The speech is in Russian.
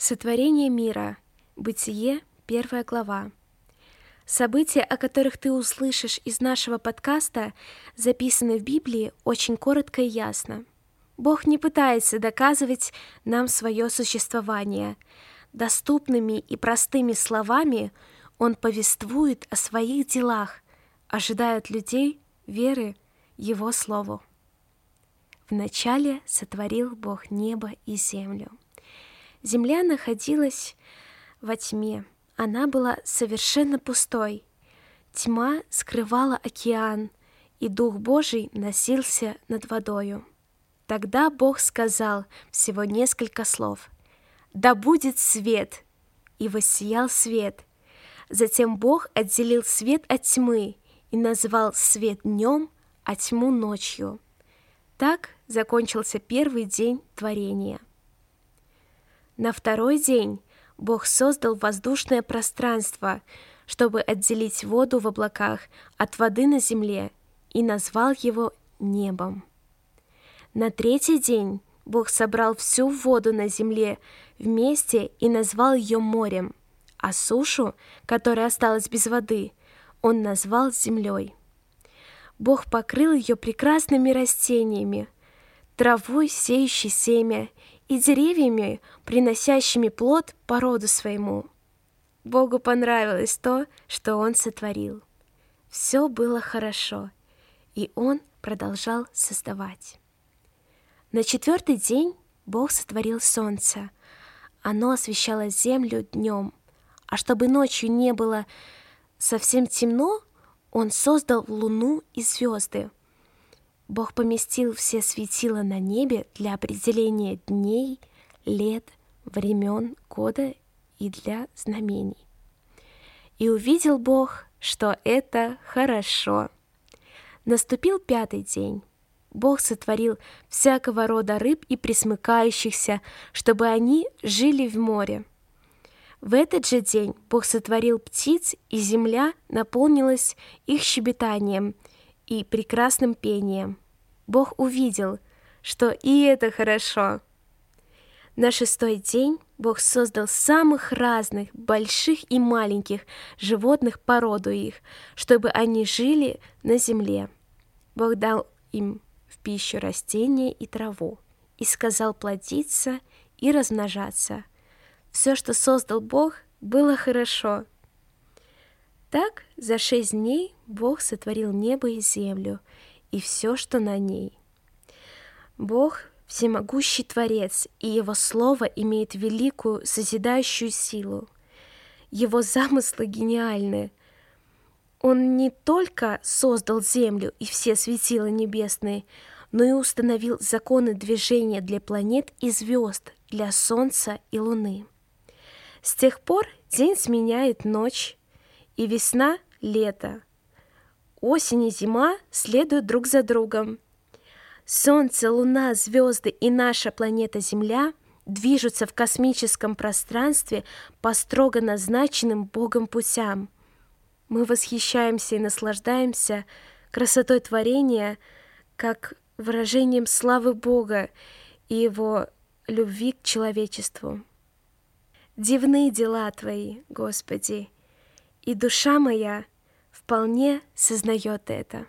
Сотворение мира. Бытие, первая глава. События, о которых ты услышишь из нашего подкаста, записаны в Библии очень коротко и ясно. Бог не пытается доказывать нам свое существование. Доступными и простыми словами Он повествует о своих делах, ожидая от людей веры Его Слову. Вначале сотворил Бог небо и землю. Земля находилась во тьме. Она была совершенно пустой. Тьма скрывала океан, и Дух Божий носился над водою. Тогда Бог сказал всего несколько слов. «Да будет свет!» И воссиял свет. Затем Бог отделил свет от тьмы и назвал свет днем, а тьму ночью. Так закончился первый день творения. На второй день Бог создал воздушное пространство, чтобы отделить воду в облаках от воды на земле, и назвал его небом. На третий день Бог собрал всю воду на земле вместе и назвал ее морем, а сушу, которая осталась без воды, он назвал землей. Бог покрыл ее прекрасными растениями, травой, сеющей семя, и деревьями, приносящими плод по роду своему. Богу понравилось то, что Он сотворил. Все было хорошо, и Он продолжал создавать. На четвертый день Бог сотворил солнце. Оно освещало землю днем, а чтобы ночью не было совсем темно, Он создал луну и звезды – Бог поместил все светила на небе для определения дней, лет, времен, года и для знамений. И увидел Бог, что это хорошо. Наступил пятый день. Бог сотворил всякого рода рыб и присмыкающихся, чтобы они жили в море. В этот же день Бог сотворил птиц, и земля наполнилась их щебетанием – и прекрасным пением. Бог увидел, что и это хорошо. На шестой день Бог создал самых разных, больших и маленьких животных породу их, чтобы они жили на земле. Бог дал им в пищу растения и траву, и сказал плодиться и размножаться. Все, что создал Бог, было хорошо — так за шесть дней Бог сотворил небо и землю и все, что на ней. Бог — всемогущий Творец, и Его Слово имеет великую созидающую силу. Его замыслы гениальны. Он не только создал землю и все светила небесные, но и установил законы движения для планет и звезд, для Солнца и Луны. С тех пор день сменяет ночь, и весна — лето. Осень и зима следуют друг за другом. Солнце, Луна, звезды и наша планета Земля движутся в космическом пространстве по строго назначенным Богом путям. Мы восхищаемся и наслаждаемся красотой творения, как выражением славы Бога и Его любви к человечеству. Дивны дела Твои, Господи, и душа моя вполне сознает это.